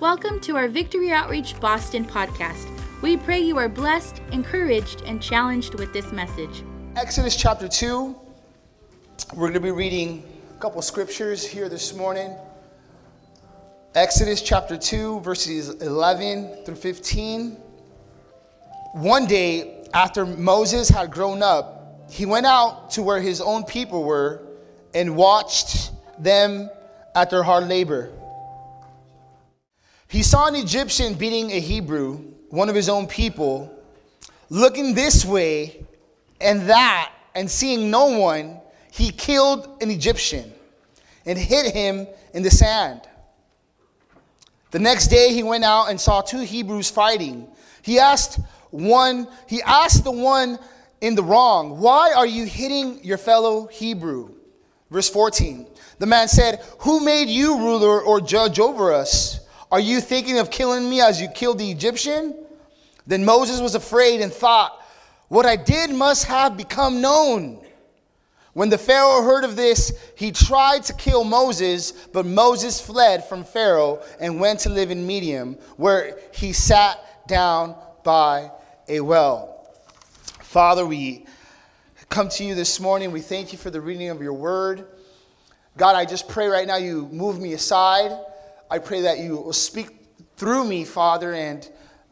Welcome to our Victory Outreach Boston podcast. We pray you are blessed, encouraged, and challenged with this message. Exodus chapter 2. We're going to be reading a couple scriptures here this morning. Exodus chapter 2, verses 11 through 15. One day, after Moses had grown up, he went out to where his own people were and watched them at their hard labor. He saw an Egyptian beating a Hebrew, one of his own people. Looking this way and that, and seeing no one, he killed an Egyptian and hid him in the sand. The next day he went out and saw two Hebrews fighting. He asked one, he asked the one in the wrong, "Why are you hitting your fellow Hebrew?" Verse 14. The man said, "Who made you ruler or judge over us?" Are you thinking of killing me as you killed the Egyptian? Then Moses was afraid and thought, What I did must have become known. When the Pharaoh heard of this, he tried to kill Moses, but Moses fled from Pharaoh and went to live in Midian, where he sat down by a well. Father, we come to you this morning. We thank you for the reading of your word. God, I just pray right now you move me aside. I pray that you will speak through me, Father, and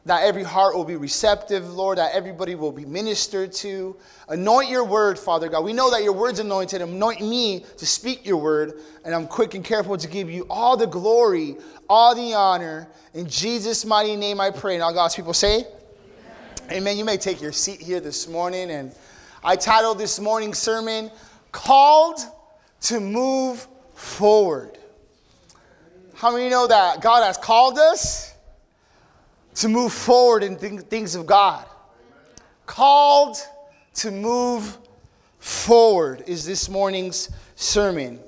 that every heart will be receptive, Lord, that everybody will be ministered to. Anoint your word, Father God. We know that your word's anointed. Anoint me to speak your word, and I'm quick and careful to give you all the glory, all the honor. In Jesus' mighty name I pray. And all God's people say, Amen. Amen. You may take your seat here this morning. And I titled this morning's sermon, Called to Move Forward. How many know that God has called us to move forward in th- things of God? Called to move forward is this morning's sermon.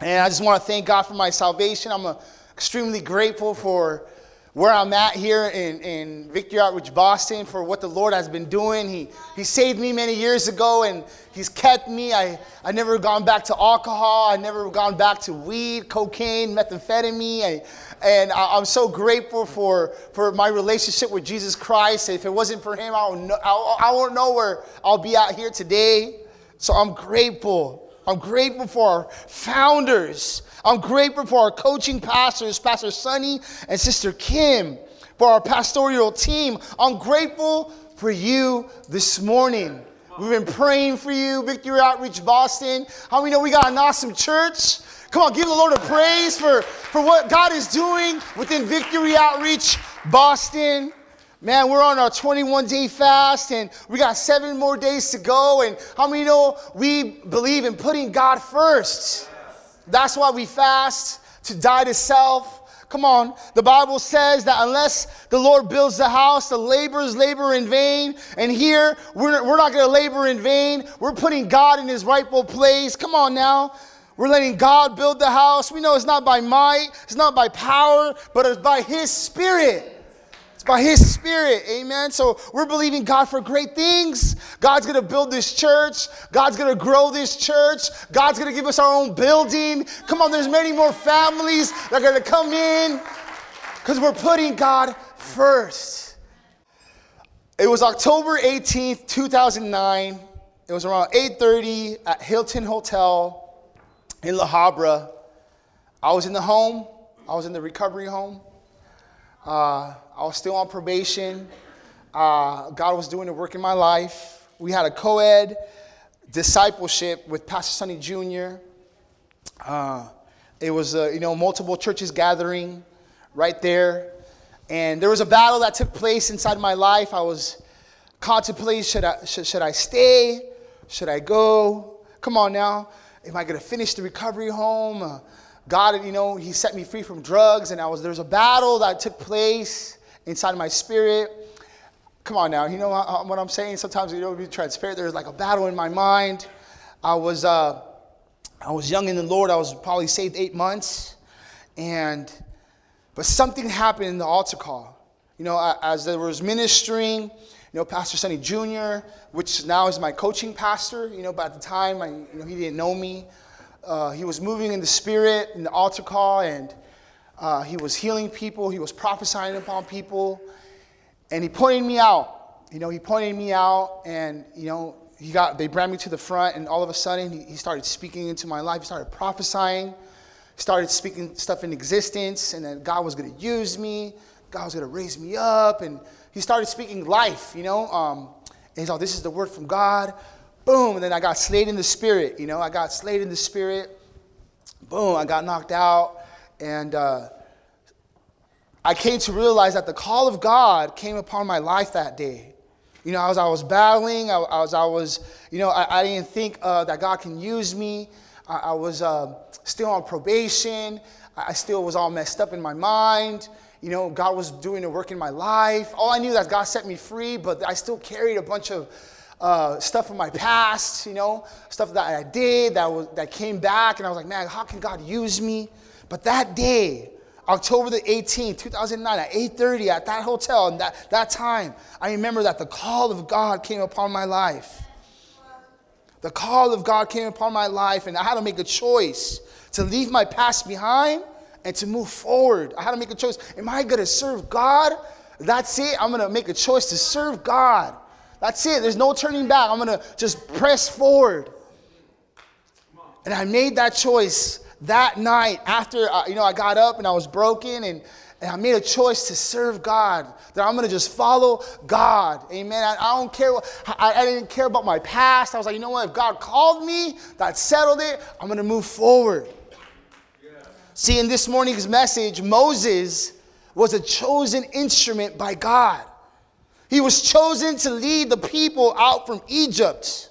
And I just want to thank God for my salvation. I'm uh, extremely grateful for where I'm at here in, in Victory Outreach Boston for what the Lord has been doing. He, he saved me many years ago and He's kept me. I, I never gone back to alcohol. I never gone back to weed, cocaine, methamphetamine. I, and I, am so grateful for, for my relationship with Jesus Christ. If it wasn't for Him, I don't, know, I, I won't know where I'll be out here today. So I'm grateful. I'm grateful for our founders. I'm grateful for our coaching pastors, Pastor Sonny and Sister Kim, for our pastoral team. I'm grateful for you this morning. We've been praying for you, Victory Outreach Boston. How many know we got an awesome church? Come on, give the Lord a praise for, for what God is doing within Victory Outreach Boston. Man, we're on our 21 day fast and we got seven more days to go. And how many know we believe in putting God first? That's why we fast to die to self. Come on. The Bible says that unless the Lord builds the house, the laborers labor in vain. And here, we're, we're not going to labor in vain. We're putting God in his rightful place. Come on now. We're letting God build the house. We know it's not by might, it's not by power, but it's by his spirit. It's by His Spirit. Amen. So we're believing God for great things. God's going to build this church. God's going to grow this church. God's going to give us our own building. Come on, there's many more families that are going to come in because we're putting God first. It was October 18th, 2009. It was around 8:30 at Hilton Hotel in La Habra. I was in the home. I was in the recovery home. Uh, I was still on probation. Uh, God was doing the work in my life. We had a co ed discipleship with Pastor Sonny Jr. Uh, it was, uh, you know, multiple churches gathering right there. And there was a battle that took place inside my life. I was contemplating should I, should, should I stay? Should I go? Come on now. Am I going to finish the recovery home? God, you know, He set me free from drugs, and I was there was a battle that took place inside my spirit. Come on now, you know what I'm saying? Sometimes you don't be transparent. There's like a battle in my mind. I was uh, I was young in the Lord. I was probably saved eight months, and but something happened in the altar call. You know, as there was ministering, you know, Pastor Sonny Jr., which now is my coaching pastor. You know, but at the time, I, you know, he didn't know me. Uh, he was moving in the spirit in the altar call, and Uh, he was healing people. He was prophesying upon people. And he pointed me out. You know, he pointed me out and, you know, he got, they brought me to the front and all of a sudden he, he started speaking into my life. He started prophesying. Started speaking stuff in existence and that God was going to use me. God was going to raise me up. And he started speaking life, you know. Um, and he's like, this is the word from God. Boom. And then I got slayed in the spirit, you know. I got slayed in the spirit. Boom. I got knocked out. And uh, I came to realize that the call of God came upon my life that day. You know, as I was battling, I, as I was, you know, I, I didn't think uh, that God can use me. I, I was uh, still on probation. I still was all messed up in my mind. You know, God was doing a work in my life. All I knew that God set me free, but I still carried a bunch of uh, stuff from my past, you know, stuff that I did that, was, that came back. And I was like, man, how can God use me? But that day, October the 18th, 2009, at 8.30 at that hotel, and that, that time, I remember that the call of God came upon my life. The call of God came upon my life, and I had to make a choice to leave my past behind and to move forward. I had to make a choice. Am I going to serve God? That's it. I'm going to make a choice to serve God. That's it. There's no turning back. I'm going to just press forward. And I made that choice that night after uh, you know I got up and I was broken and, and I made a choice to serve God. That I'm gonna just follow God. Amen. I, I don't care. I, I, didn't care about my past. I was like, you know what? If God called me, that settled it. I'm gonna move forward. Yeah. See, in this morning's message, Moses was a chosen instrument by God. He was chosen to lead the people out from Egypt.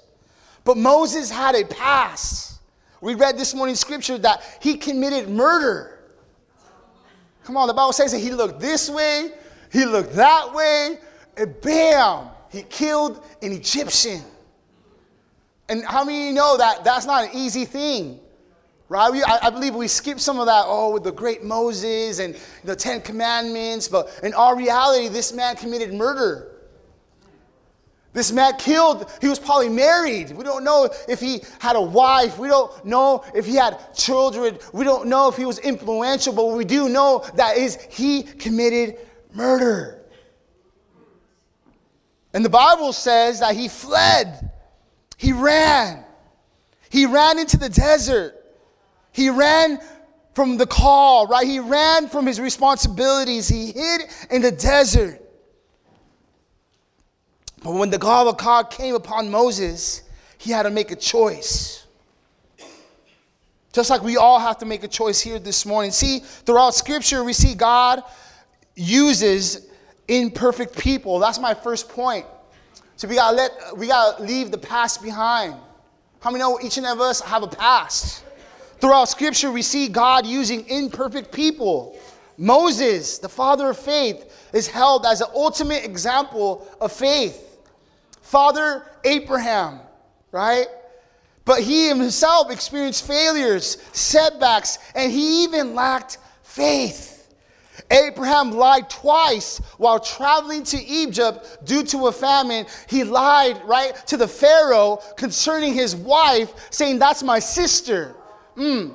But Moses had a past. We read this morning scripture that he committed murder. Come on, the Bible says that he looked this way, he looked that way, and bam, he killed an Egyptian. And how many of you know that that's not an easy thing? Right? We, I, I, believe we skip some of that, oh, with the great Moses and the Ten Commandments, but in our reality, this man committed murder. This man killed, he was probably married. We don't know if he had a wife. We don't know if he had children. We don't know if he was influential, but we do know that is he committed murder. And the Bible says that he fled. He ran. He ran into the desert. He ran from the call, right? He ran from his responsibilities. He hid in the desert. But when the call of God came upon Moses, he had to make a choice. Just like we all have to make a choice here this morning. See, throughout Scripture, we see God uses imperfect people. That's my first point. So we gotta let we gotta leave the past behind. How many know each and every us have a past? Throughout Scripture, we see God using imperfect people. Moses, the father of faith, is held as an ultimate example of faith. Father Abraham, right? But he himself experienced failures, setbacks, and he even lacked faith. Abraham lied twice while traveling to Egypt due to a famine. He lied, right, to the Pharaoh concerning his wife, saying, That's my sister. Mm.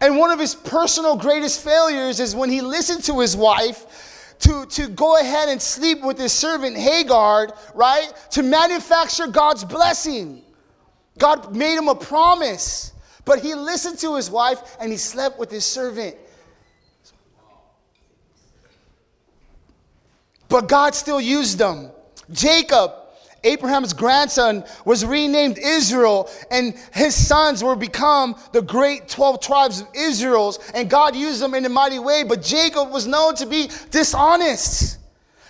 And one of his personal greatest failures is when he listened to his wife to, to go ahead and sleep with his servant Hagar, right? To manufacture God's blessing. God made him a promise, but he listened to his wife and he slept with his servant. But God still used them. Jacob, Abraham's grandson was renamed Israel, and his sons were become the great 12 tribes of Israel's, and God used them in a mighty way. But Jacob was known to be dishonest.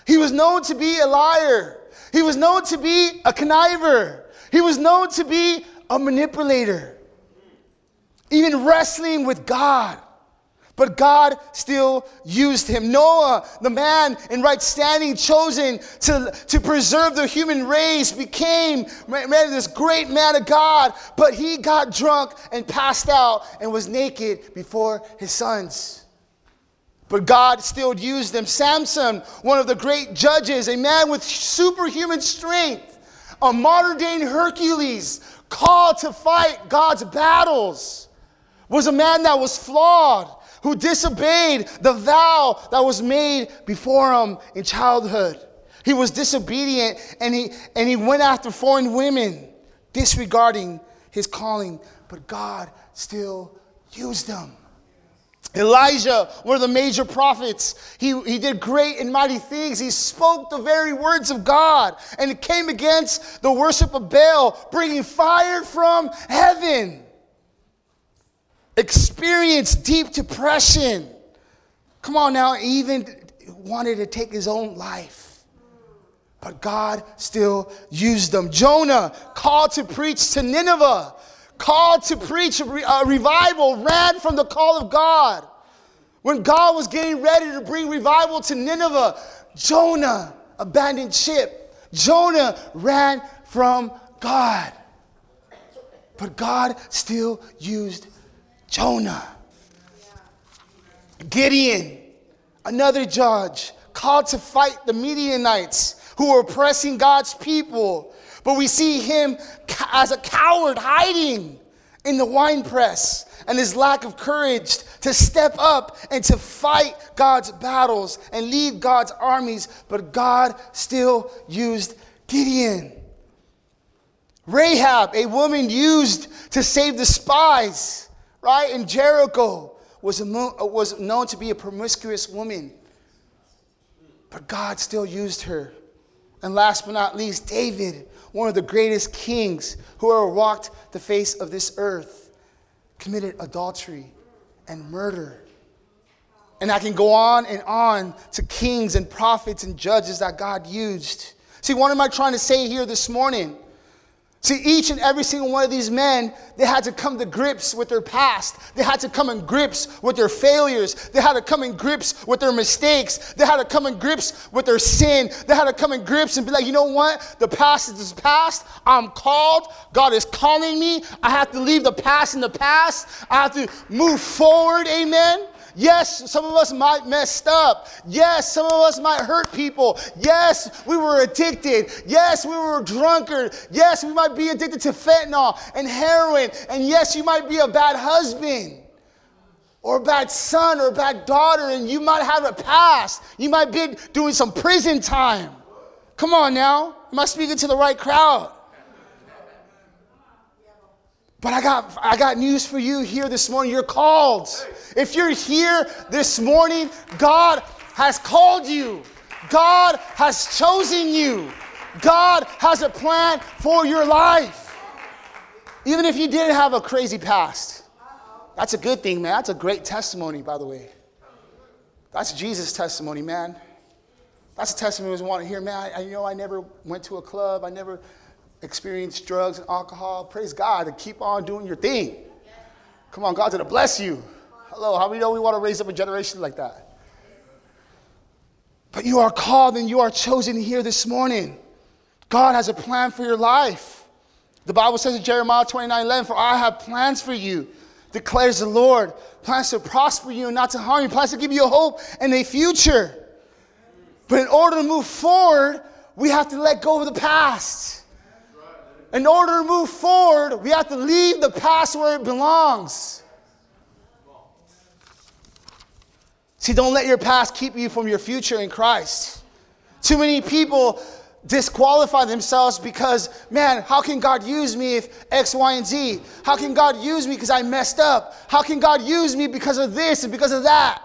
He was known to be a liar. He was known to be a conniver. He was known to be a manipulator. Even wrestling with God. But God still used him. Noah, the man in right standing, chosen to, to preserve the human race, became man, this great man of God. But he got drunk and passed out and was naked before his sons. But God still used them. Samson, one of the great judges, a man with superhuman strength, a modern day Hercules, called to fight God's battles, was a man that was flawed who disobeyed the vow that was made before him in childhood. He was disobedient and he, and he went after foreign women, disregarding his calling. But God still used them. Elijah, one of the major prophets, he, he did great and mighty things. He spoke the very words of God and it came against the worship of Baal, bringing fire from heaven. Experienced deep depression. Come on now, even wanted to take his own life. But God still used them. Jonah, called to preach to Nineveh, called to preach a revival, ran from the call of God. When God was getting ready to bring revival to Nineveh, Jonah abandoned ship. Jonah ran from God. But God still used Jonah. Gideon, another judge, called to fight the Midianites who were oppressing God's people. But we see him as a coward hiding in the winepress and his lack of courage to step up and to fight God's battles and lead God's armies. But God still used Gideon. Rahab, a woman used to save the spies, right, in Jericho, was, a, was known to be a promiscuous woman. But God still used her. And last but not least, David, one of the greatest kings who ever walked the face of this earth, committed adultery and murder. And I can go on and on to kings and prophets and judges that God used. See, what am I trying to say here this morning? See, each and every single one of these men, they had to come to grips with their past. They had to come in grips with their failures. They had to come in grips with their mistakes. They had to come in grips with their sin. They had to come in grips and be like, you know what? The past is past. I'm called. God is calling me. I have to leave the past in the past. I have to move forward. Amen. Yes, some of us might messed up. Yes, some of us might hurt people. Yes, we were addicted. Yes, we were drunkard. Yes, we might be addicted to fentanyl and heroin. And yes, you might be a bad husband or a bad son or a bad daughter, and you might have a past. You might be doing some prison time. Come on now. Am I speaking to the right crowd? But I got, I got news for you here this morning. You're called. If you're here this morning, God has called you. God has chosen you. God has a plan for your life. Even if you didn't have a crazy past. That's a good thing, man. That's a great testimony, by the way. That's Jesus' testimony, man. That's a testimony we want to hear, man. I, I you know I never went to a club. I never experience drugs and alcohol, praise God and keep on doing your thing. Come on, God's gonna bless you. Hello, how many know we want to raise up a generation like that? But you are called and you are chosen here this morning. God has a plan for your life. The Bible says in Jeremiah 29 11, For I have plans for you, declares the Lord. Plans to prosper you and not to harm you, plans to give you a hope and a future. But in order to move forward, we have to let go of the past in order to move forward, we have to leave the past where it belongs. See, don't let your past keep you from your future in Christ. Too many people disqualify themselves because, man, how can God use me if X, Y, and Z? How can God use me because I messed up? How can God use me because of this and because of that?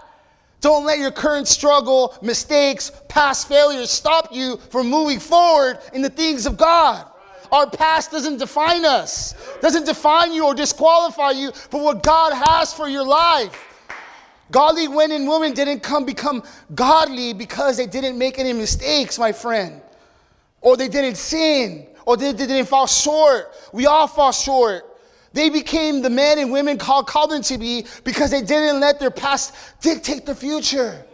Don't let your current struggle, mistakes, past failures stop you from moving forward in the things of God. Our past doesn't define us, doesn't define you or disqualify you for what God has for your life. Godly men and women didn't come become godly because they didn't make any mistakes, my friend, or they didn't sin, or they, they didn't fall short. We all fall short. They became the men and women called, called them to be because they didn't let their past dictate the future.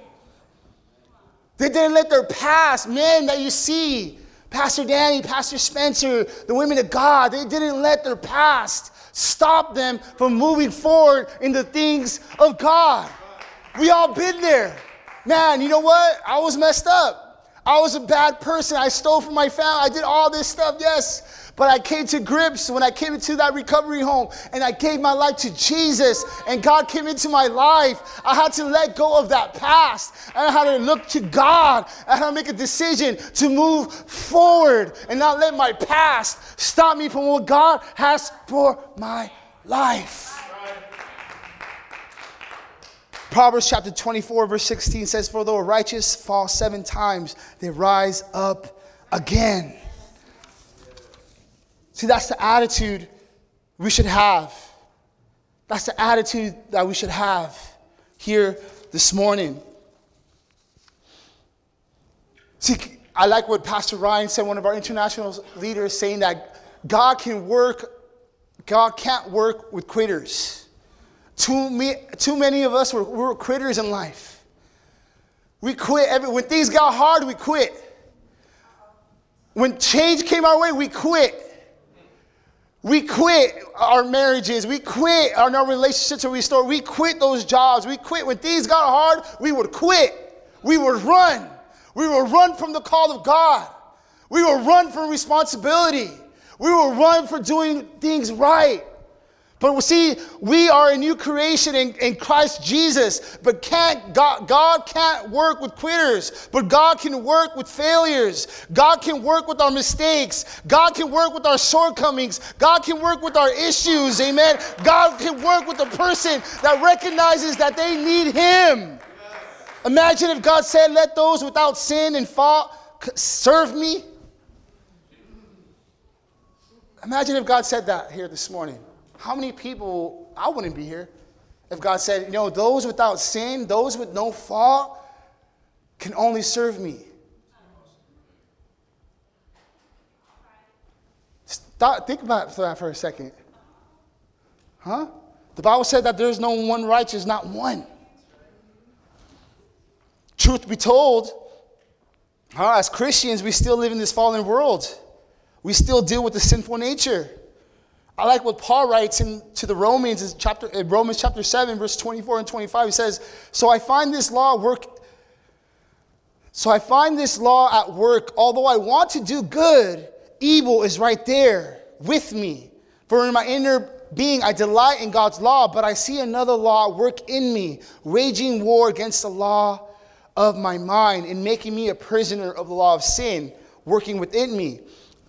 They didn't let their past, men that you see, Pastor Danny, Pastor Spencer, the women of God, they didn't let their past stop them from moving forward in the things of God. We all been there. Man, you know what? I was messed up. I was a bad person. I stole from my family. I did all this stuff, yes. But I came to grips when I came into that recovery home and I gave my life to Jesus and God came into my life. I had to let go of that past and I had to look to God. And I had to make a decision to move forward and not let my past stop me from what God has for my life. Proverbs chapter 24, verse 16 says, For though righteous fall seven times, they rise up again. See, that's the attitude we should have. That's the attitude that we should have here this morning. See, I like what Pastor Ryan said, one of our international leaders, saying that God can work, God can't work with quitters. Too, me, too many of us were, were quitters in life. We quit. Every, when things got hard, we quit. When change came our way, we quit. We quit our marriages. We quit our, relationships to restore. We quit those jobs. We quit. When things got hard, we would quit. We would run. We would run from the call of God. We would run from responsibility. We would run for doing things right. But see, we are a new creation in, in Christ Jesus. But can't God, God can't work with quitters, but God can work with failures. God can work with our mistakes. God can work with our shortcomings. God can work with our issues. Amen. God can work with the person that recognizes that they need Him. Imagine if God said, Let those without sin and fault serve me. Imagine if God said that here this morning how many people, I wouldn't be here if God said, you know, those without sin, those with no fault, can only serve me. Stop, think about that for a second. Huh? The Bible said that there's no one righteous, not one. Truth be told, huh, as Christians, we still live in this fallen world. We still deal with the sinful nature. I like what Paul writes in to the Romans in chapter in Romans chapter 7 verse 24 and 25 he says so I find this law work so I find this law at work. Although I want to do good evil is right there with me. For in my inner being I delight in God's law but I see another law work in me waging war against the law of my mind and making me a prisoner of the law of sin working within me.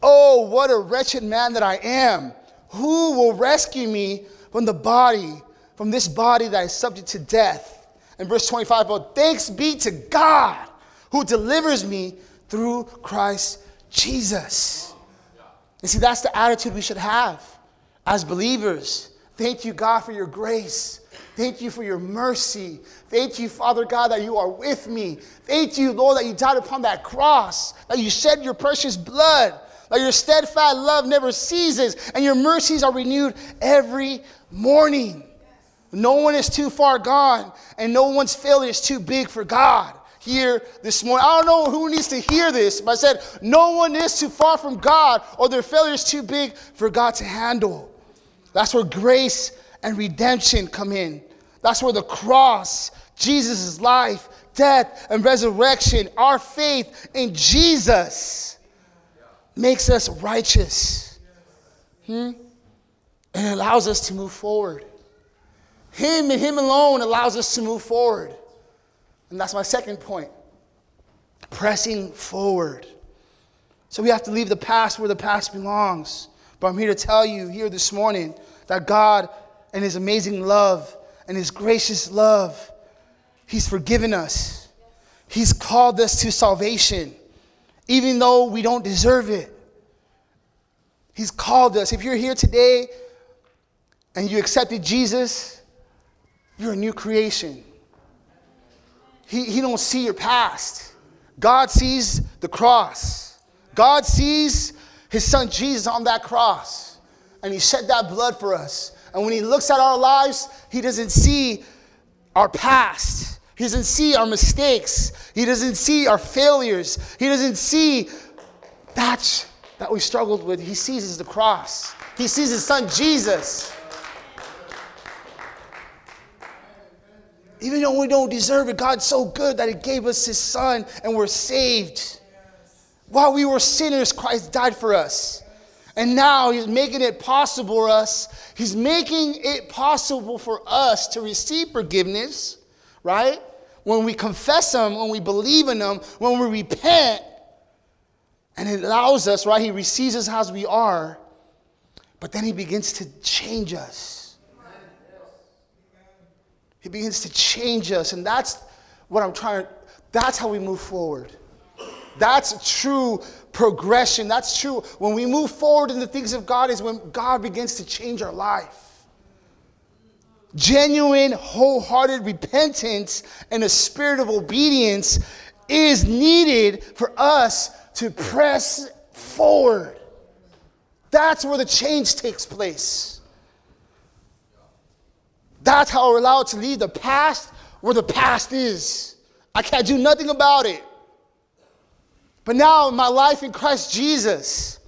Oh what a wretched man that I am who will rescue me from the body, from this body that is subject to death? In verse 25, but thanks be to God who delivers me through Christ Jesus. And see, that's the attitude we should have as believers. Thank you, God, for your grace. Thank you for your mercy. Thank you, Father God, that you are with me. Thank you, Lord, that you died upon that cross, that you shed your precious blood like your steadfast love never ceases, and your mercies are renewed every morning. No one is too far gone, and no one's failure is too big for God. Here this morning, I don't know who needs to hear this, but I said, No one is too far from God, or their failure is too big for God to handle. That's where grace and redemption come in. That's where the cross, Jesus' life, death, and resurrection, our faith in Jesus makes us righteous. Hmm? And allows us to move forward. Him and Him alone allows us to move forward. And that's my second point pressing forward. So we have to leave the past where the past belongs. But I'm here to tell you here this morning that God, and His amazing love and His gracious love, He's forgiven us. He's called us to salvation even though we don't deserve it. He's called us. If you're here today and you accepted Jesus, you're a new creation. He, he don't see your past. God sees the cross. God sees his son Jesus on that cross. And he shed that blood for us. And when he looks at our lives, he doesn't see our past. He doesn't see our mistakes. He doesn't see our failures. He doesn't see that that we struggled with. He sees is the cross. He sees his son Jesus. Even though we don't deserve it, God's so good that he gave us his son and we're saved. While we were sinners, Christ died for us. And now he's making it possible for us. He's making it possible for us to receive forgiveness, right? When we confess him, when we believe in him, when we repent, and it allows us, right? He receives us as we are, but then he begins to change us. He begins to change us, and that's what I'm trying, that's how we move forward. That's true progression. That's true. When we move forward in the things of God, is when God begins to change our life. Genuine, wholehearted repentance and a spirit of obedience is needed for us to press forward. That's where the change takes place. That's how we're allowed to leave the past where the past is. I can't do nothing about it. But now in my life in Christ Jesus,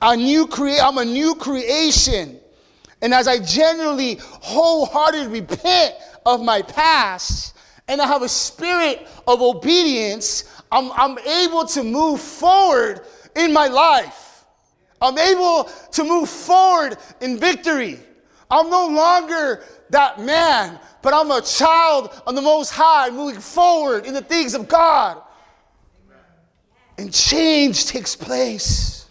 a new crea- I'm a new creation. And as I genuinely, wholeheartedly repent of my past, and I have a spirit of obedience, I'm, I'm able to move forward in my life. I'm able to move forward in victory. I'm no longer that man, but I'm a child of the Most High moving forward in the things of God. And change takes place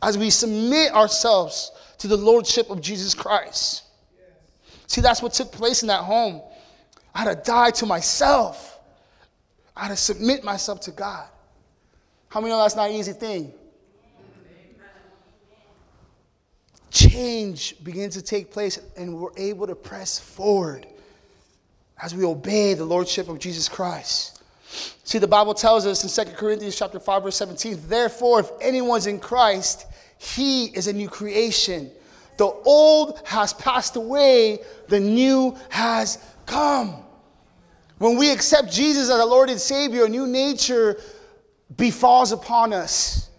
as we submit ourselves to the Lordship of Jesus Christ. See, that's what took place in that home. I had to die to myself, I had to submit myself to God. How many know that's not an easy thing? Change begins to take place, and we're able to press forward as we obey the Lordship of Jesus Christ. See, the Bible tells us in 2 Corinthians chapter 5, verse 17, therefore, if anyone's in Christ, he is a new creation. The old has passed away, the new has come. When we accept Jesus as our Lord and Savior, a new nature befalls upon us.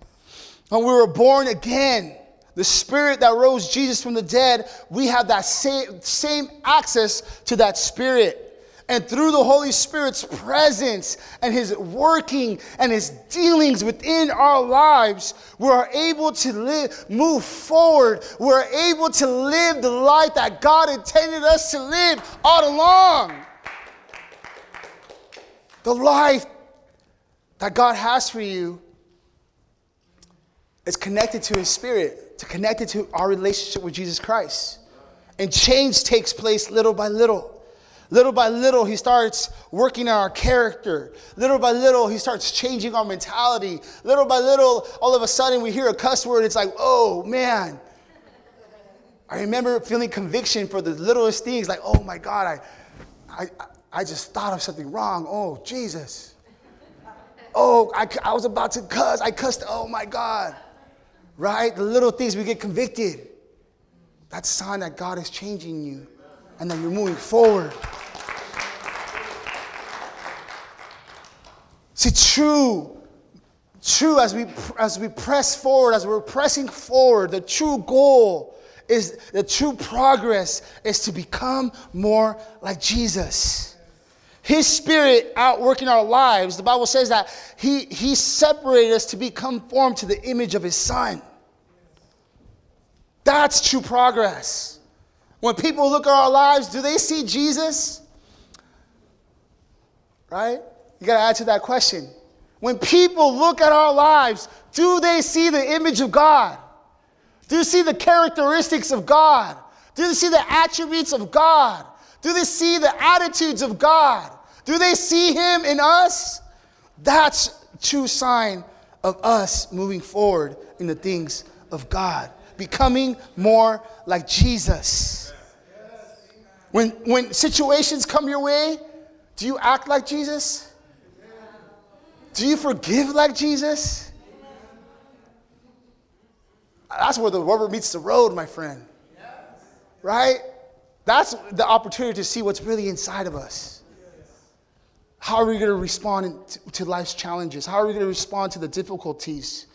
When we were born again, the spirit that rose Jesus from the dead, we have that same, same access to that spirit. And through the Holy Spirit's presence and His working and His dealings within our lives, we're able to live, move forward. We're able to live the life that God intended us to live all along. The life that God has for you is connected to His Spirit, to connected to our relationship with Jesus Christ. And change takes place little by little. Little by little, he starts working on our character. Little by little, he starts changing our mentality. Little by little, all of a sudden, we hear a cuss word. It's like, oh man. I remember feeling conviction for the littlest things, like, oh my God, I, I, I just thought of something wrong. Oh, Jesus. Oh, I, I was about to cuss. I cussed. Oh my God. Right? The little things we get convicted. That's a sign that God is changing you and that you're moving forward. See, true, true, as we, as we press forward, as we're pressing forward, the true goal is the true progress is to become more like Jesus. His spirit outworking our lives, the Bible says that he, he separated us to be conformed to the image of his son. That's true progress. When people look at our lives, do they see Jesus? Right? You got to answer that question. When people look at our lives, do they see the image of God? Do they see the characteristics of God? Do they see the attributes of God? Do they see the attitudes of God? Do they see Him in us? That's true sign of us moving forward in the things of God, becoming more like Jesus. When, when situations come your way, do you act like Jesus? Do you forgive like Jesus? That's where the rubber meets the road, my friend. Right? That's the opportunity to see what's really inside of us. How are we going to respond to life's challenges? How are we going to respond to the difficulties?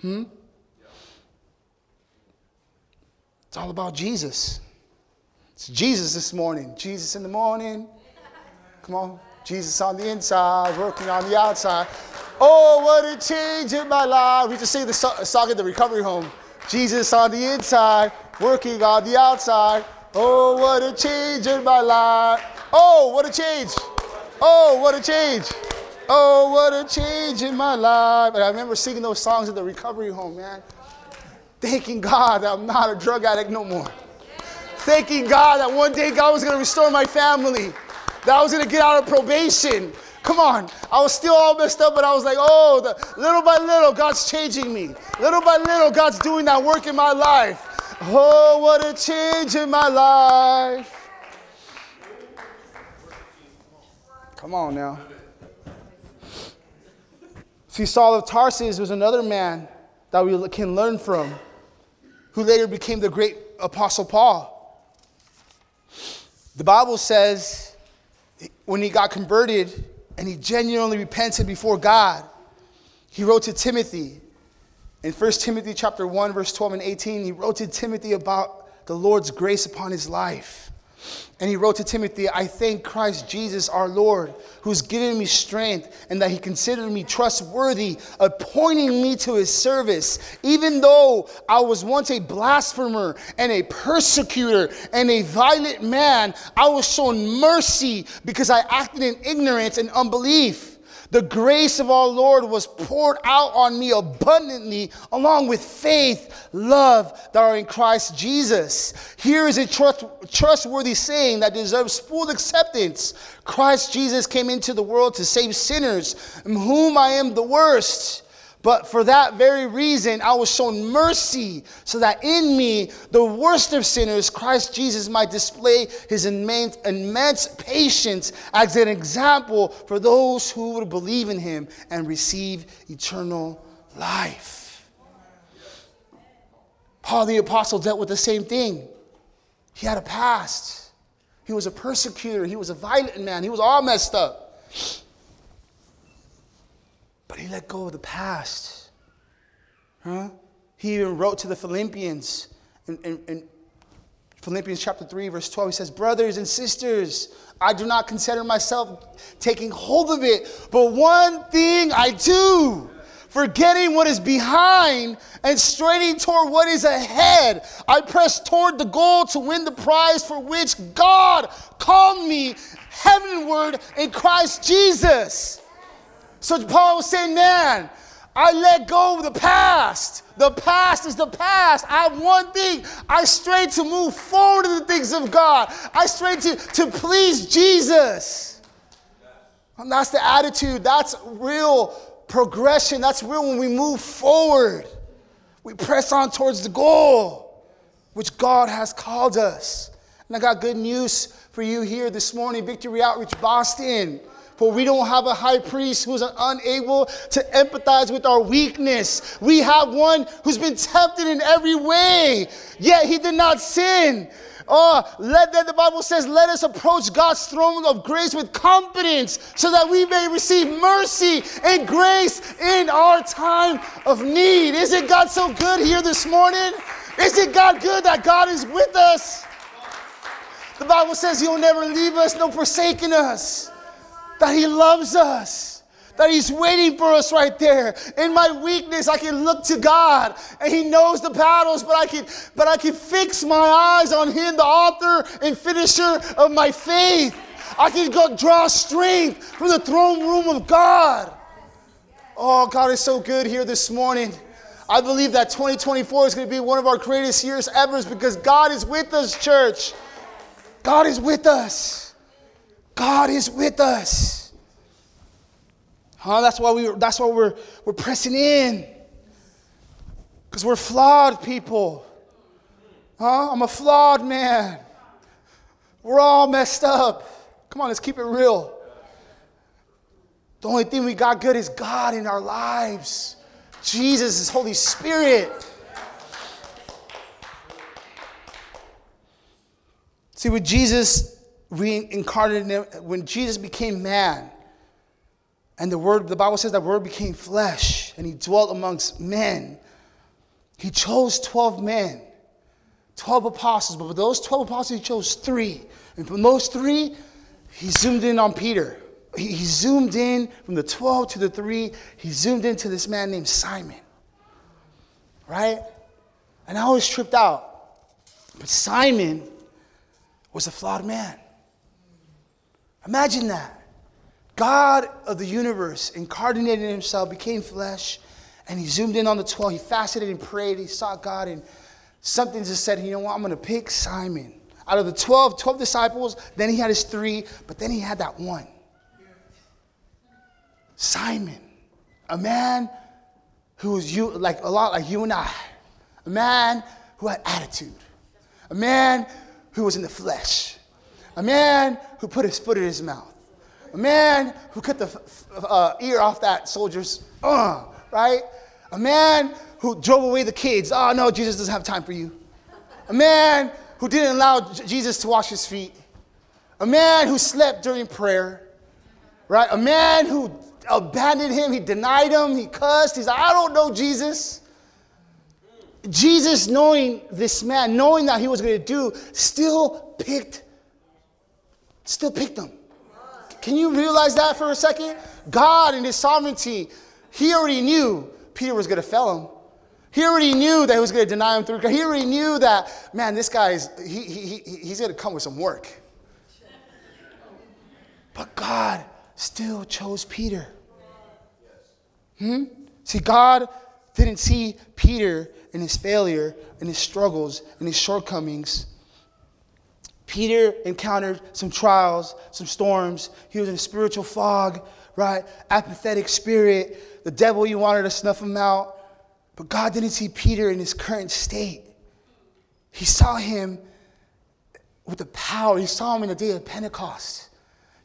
Hmm? It's all about Jesus. It's Jesus this morning. Jesus in the morning. Come on. Jesus on the inside, working on the outside. Oh, what a change in my life. We just sing the song at the recovery home. Jesus on the inside, working on the outside. Oh, what a change in my life. Oh, what a change. Oh, what a change. Oh, what a change in my life. And I remember singing those songs at the recovery home, man. Thanking God that I'm not a drug addict no more. Thanking God that one day God was going to restore my family, that I was to get out of probation. Come on, I was still all messed up, but I was like, oh, the, little by little, God's changing me. Little by little, God's doing that work in my life. Oh, what a change in my life. Come on now. See, Saul of Tarsus was another man that we can learn from, who later became the great apostle Paul. The Bible says when he got converted and he genuinely repented before God, he wrote to Timothy. In 1 Timothy chapter 1 verse 12 and 18, he wrote to Timothy about the Lord's grace upon his life. And he wrote to Timothy, I thank Christ Jesus our Lord, who's given me strength and that he considered me trustworthy, appointing me to his service. Even though I was once a blasphemer and a persecutor and a violent man, I was shown mercy because I acted in ignorance and unbelief. The grace of our Lord was poured out on me abundantly, along with faith, love that are in Christ Jesus. Here is a trust, trustworthy saying that deserves full acceptance Christ Jesus came into the world to save sinners, whom I am the worst. But for that very reason, I was shown mercy, so that in me, the worst of sinners, Christ Jesus might display his immense, immense patience as an example for those who would believe in him and receive eternal life. Paul the Apostle dealt with the same thing. He had a past, he was a persecutor, he was a violent man, he was all messed up. But he let go of the past. Huh? He even wrote to the Philippians in, in, in, Philippians chapter 3, verse 12. He says, Brothers and sisters, I do not consider myself taking hold of it, but one thing I do. Forgetting what is behind and straining toward what is ahead, I press toward the goal to win the prize for which God called me heavenward in Christ Jesus. So Paul was saying, man, I let go of the past. The past is the past. I have one thing. I stray to move forward to the things of God. I stray to, to please Jesus. And that's the attitude. That's real progression. That's real when we move forward. We press on towards the goal, which God has called us. And I got good news for you here this morning, Victory Outreach Boston. For we don't have a high priest who's unable to empathize with our weakness. We have one who's been tempted in every way, yet he did not sin. Oh, let that the Bible says, let us approach God's throne of grace with confidence so that we may receive mercy and grace in our time of need. Isn't God so good here this morning? Isn't God good that God is with us? The Bible says He'll never leave us, nor forsaken us that He loves us, that He's waiting for us right there. In my weakness, I can look to God, and He knows the battles, but I can, but I can fix my eyes on Him, the author and finisher of my faith. I can go draw strength from the throne room of God. Oh, God is so good here this morning. I believe that 2024 is going to be one of our greatest years ever because God is with us, church. God is with us. God is with us. Huh? That's why we that's why we're we're pressing in. Because we're flawed people. Huh? I'm a flawed man. We're all messed up. Come on, let's keep it real. The only thing we got good is God in our lives. Jesus, His Holy Spirit. See, with Jesus, reincarnated when Jesus became man. And the word, the Bible says that word became flesh and he dwelt amongst men. He chose 12 men, 12 apostles, but for those 12 apostles, he chose three. And from those three, he zoomed in on Peter. he, he zoomed in from the 12 to the 3. He zoomed into this man named Simon. Right? And I was tripped out. But Simon was a flawed man. Imagine that. God of the universe incarnated himself, became flesh, and he zoomed in on the 12. He fasted and prayed. He sought God, and something just said, you know what? I'm going to pick Simon. Out of the 12, 12 disciples, then he had his three, but then he had that one. Simon, a man who was you, like a lot like you and I, a man who had attitude, a man who was in the flesh, a man who put his foot in his mouth, a man who cut the uh, ear off that soldier's, uh, right? A man who drove away the kids. Oh, no, Jesus doesn't have time for you. A man who didn't allow Jesus to wash his feet. A man who slept during prayer, right? A man who abandoned him, he denied him, he cussed. He's like, I don't know Jesus. Jesus, knowing this man, knowing that he was going to do, still picked, still picked him. Can you realize that for a second? God in his sovereignty, he already knew Peter was going to fail him. He already knew that he was going to deny him through. He already knew that, man, this guy is, he, he, he, he's going to come with some work. But God still chose Peter. Hmm? See, God didn't see Peter in his failure, in his struggles, in his shortcomings. Peter encountered some trials, some storms. He was in a spiritual fog, right? Apathetic spirit. The devil, you wanted to snuff him out. But God didn't see Peter in his current state. He saw him with the power. He saw him in the day of Pentecost.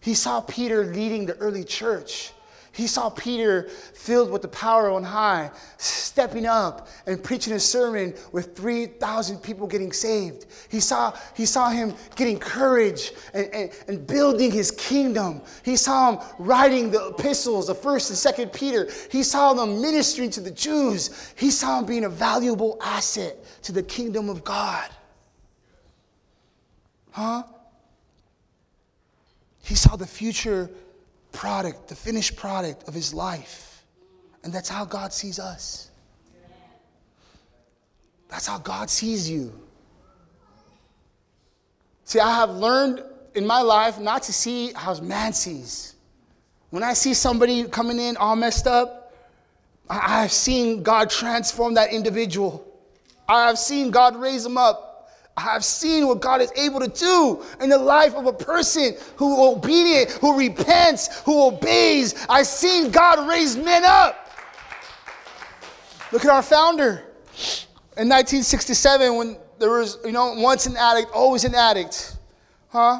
He saw Peter leading the early church. He saw Peter filled with the power on high, stepping up and preaching a sermon with 3,000 people getting saved. He saw, he saw him getting courage and, and, and building his kingdom. He saw him writing the epistles of 1st and 2nd Peter. He saw them ministering to the Jews. He saw him being a valuable asset to the kingdom of God. Huh? He saw the future product, the finished product of his life. And that's how God sees us. That's how God sees you. See, I have learned in my life not to see how man sees. When I see somebody coming in all messed up, I have seen God transform that individual. I have seen God raise them up. I've seen what God is able to do in the life of a person who obedient, who repents, who obeys. I've seen God raise men up. Look at our founder. In 1967, when there was, you know, once an addict, always an addict. Huh?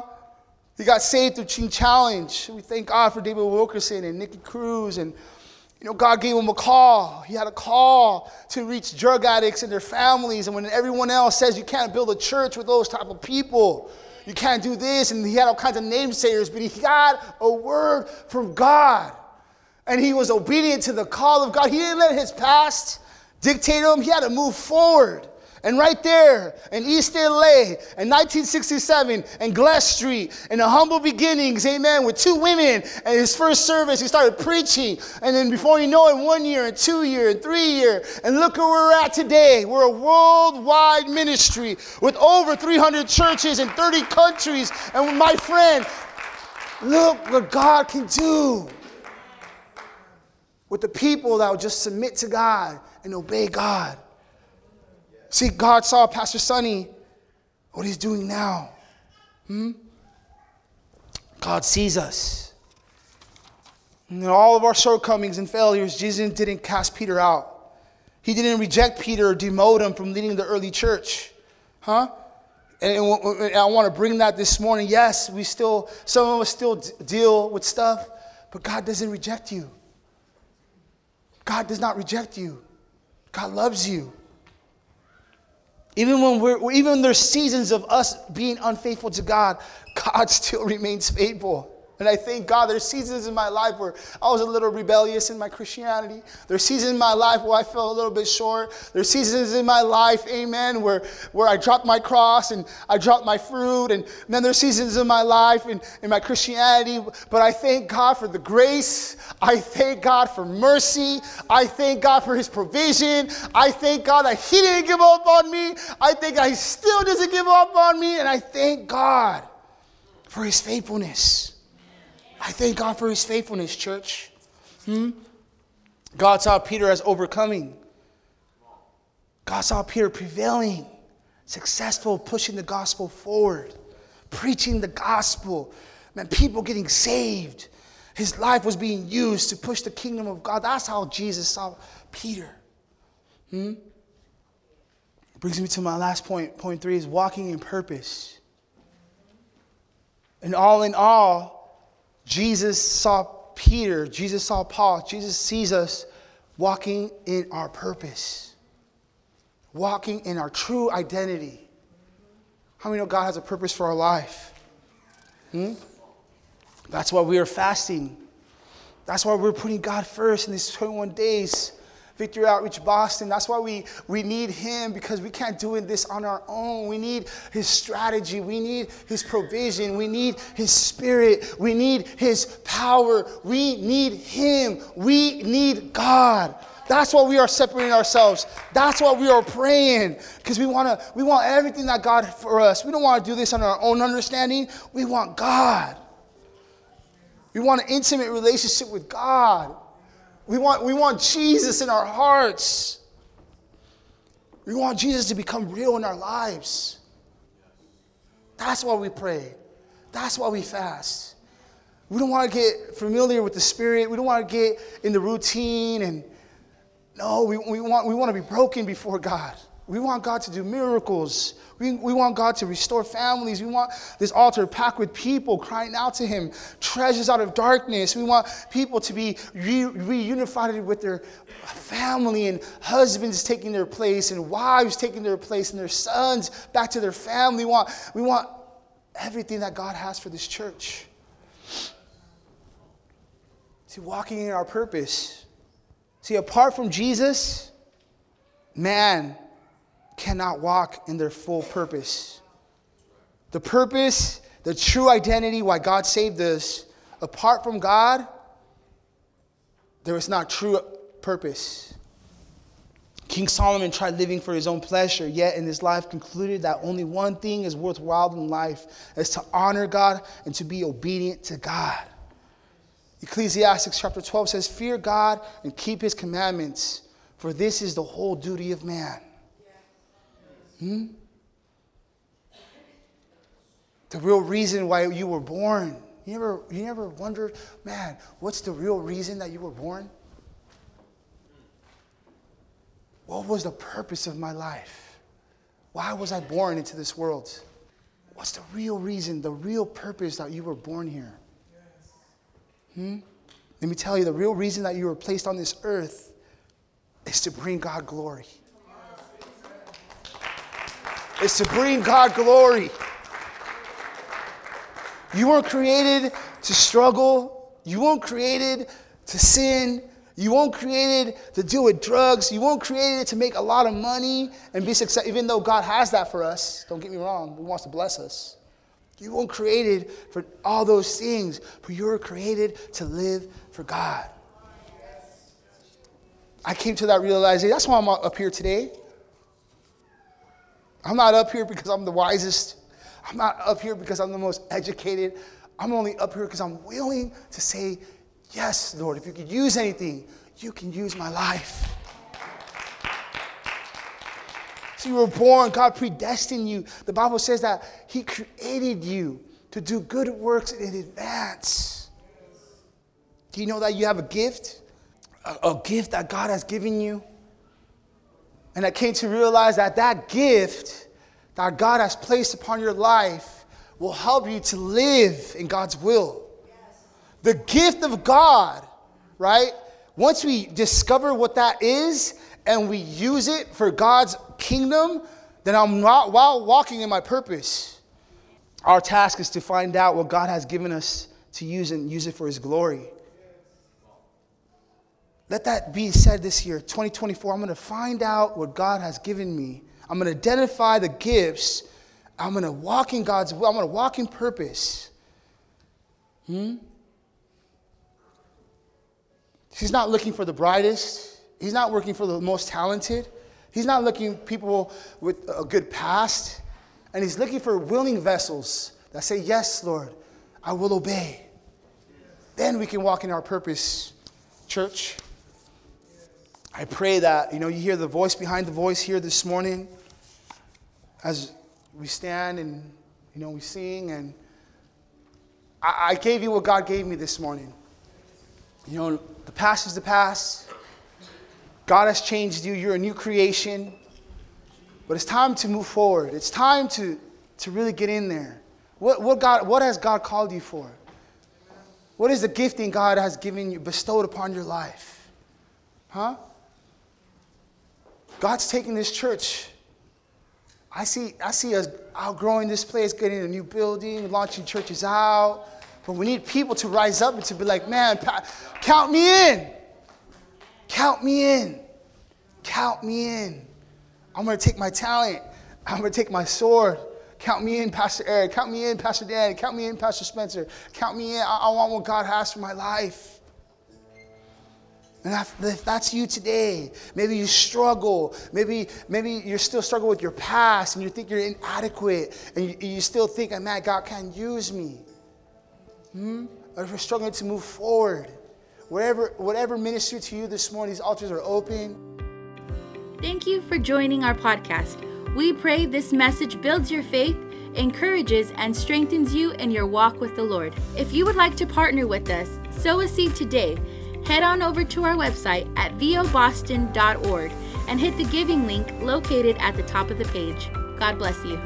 He got saved through Teen Challenge. We thank God for David Wilkerson and Nicky Cruz and you know, God gave him a call. He had a call to reach drug addicts and their families. And when everyone else says you can't build a church with those type of people, you can't do this, and he had all kinds of namesayers, but he got a word from God. And he was obedient to the call of God. He didn't let his past dictate him, he had to move forward. And right there in East LA in 1967 in Gless Street, in the humble beginnings, amen, with two women and his first service, he started preaching. And then before you know it, one year and two year and three year. And look where we're at today. We're a worldwide ministry with over 300 churches in 30 countries. And my friend, look what God can do with the people that will just submit to God and obey God. See, God saw Pastor Sonny, what he's doing now. Hmm? God sees us. And in all of our shortcomings and failures, Jesus didn't cast Peter out. He didn't reject Peter or demote him from leading the early church. Huh? And I want to bring that this morning. Yes, we still, some of us still deal with stuff, but God doesn't reject you. God does not reject you. God loves you. Even when we're, even there's seasons of us being unfaithful to God, God still remains faithful. And I thank God there's seasons in my life where I was a little rebellious in my Christianity. There's seasons in my life where I fell a little bit short. There's seasons in my life, amen, where, where I dropped my cross and I dropped my fruit. And then there's seasons in my life and in my Christianity. But I thank God for the grace. I thank God for mercy. I thank God for his provision. I thank God that he didn't give up on me. I think that he still doesn't give up on me. And I thank God for his faithfulness. I thank God for his faithfulness, church. Hmm? God saw Peter as overcoming. God saw Peter prevailing, successful, pushing the gospel forward, preaching the gospel. Man, people getting saved. His life was being used to push the kingdom of God. That's how Jesus saw Peter. Hmm? Brings me to my last point. Point three is walking in purpose. And all in all, Jesus saw Peter, Jesus saw Paul, Jesus sees us walking in our purpose, walking in our true identity. How many know God has a purpose for our life? Hmm? That's why we are fasting. That's why we're putting God first in these 21 days. Victory Outreach Boston. That's why we, we need Him because we can't do this on our own. We need His strategy. We need His provision. We need His Spirit. We need His power. We need Him. We need God. That's why we are separating ourselves. That's why we are praying because we want to. We want everything that God for us. We don't want to do this on our own understanding. We want God. We want an intimate relationship with God. We want, we want Jesus in our hearts. We want Jesus to become real in our lives. That's why we pray. That's why we fast. We don't want to get familiar with the Spirit. We don't want to get in the routine. And no, we, we, want, we want to be broken before God. We want God to do miracles. We, we want God to restore families. We want this altar packed with people crying out to Him, treasures out of darkness. We want people to be re- reunified with their family and husbands taking their place and wives taking their place and their sons back to their family. We want, we want everything that God has for this church. See, walking in our purpose. See, apart from Jesus, man cannot walk in their full purpose. The purpose, the true identity, why God saved us, apart from God, there is not true purpose. King Solomon tried living for his own pleasure, yet in his life concluded that only one thing is worthwhile in life is to honor God and to be obedient to God. Ecclesiastes chapter 12 says, Fear God and keep his commandments, for this is the whole duty of man. Hmm? The real reason why you were born. You never, you never wondered, man, what's the real reason that you were born? What was the purpose of my life? Why was I born into this world? What's the real reason, the real purpose that you were born here? Hmm? Let me tell you, the real reason that you were placed on this earth is to bring God glory is to bring God glory. You weren't created to struggle. You weren't created to sin. You weren't created to deal with drugs. You weren't created to make a lot of money and be successful, even though God has that for us. Don't get me wrong, He wants to bless us. You weren't created for all those things, but you were created to live for God. I came to that realization. That's why I'm up here today. I'm not up here because I'm the wisest. I'm not up here because I'm the most educated. I'm only up here because I'm willing to say, Yes, Lord, if you could use anything, you can use my life. So you were born, God predestined you. The Bible says that He created you to do good works in advance. Do you know that you have a gift? A, a gift that God has given you? And I came to realize that that gift that God has placed upon your life will help you to live in God's will. The gift of God, right? Once we discover what that is and we use it for God's kingdom, then I'm not while walking in my purpose. Our task is to find out what God has given us to use and use it for His glory. Let that be said this year, 2024. I'm going to find out what God has given me. I'm going to identify the gifts. I'm going to walk in God's will. I'm going to walk in purpose. Hmm? He's not looking for the brightest. He's not working for the most talented. He's not looking people with a good past. And he's looking for willing vessels that say, Yes, Lord, I will obey. Then we can walk in our purpose, church. I pray that, you know, you hear the voice behind the voice here this morning as we stand and, you know, we sing. And I, I gave you what God gave me this morning. You know, the past is the past. God has changed you. You're a new creation. But it's time to move forward. It's time to, to really get in there. What, what, God, what has God called you for? What is the gifting God has given you, bestowed upon your life? Huh? God's taking this church. I see, I see us outgrowing this place, getting a new building, launching churches out. But we need people to rise up and to be like, man, count me in. Count me in. Count me in. I'm going to take my talent. I'm going to take my sword. Count me in, Pastor Eric. Count me in, Pastor Dan. Count me in, Pastor Spencer. Count me in. I, I want what God has for my life. And if that's you today, maybe you struggle. Maybe, maybe you're still struggling with your past and you think you're inadequate and you, you still think, man, God can't use me. Hmm? Or if you're struggling to move forward, whatever, whatever ministry to you this morning, these altars are open. Thank you for joining our podcast. We pray this message builds your faith, encourages, and strengthens you in your walk with the Lord. If you would like to partner with us, sow a seed today. Head on over to our website at voboston.org and hit the giving link located at the top of the page. God bless you.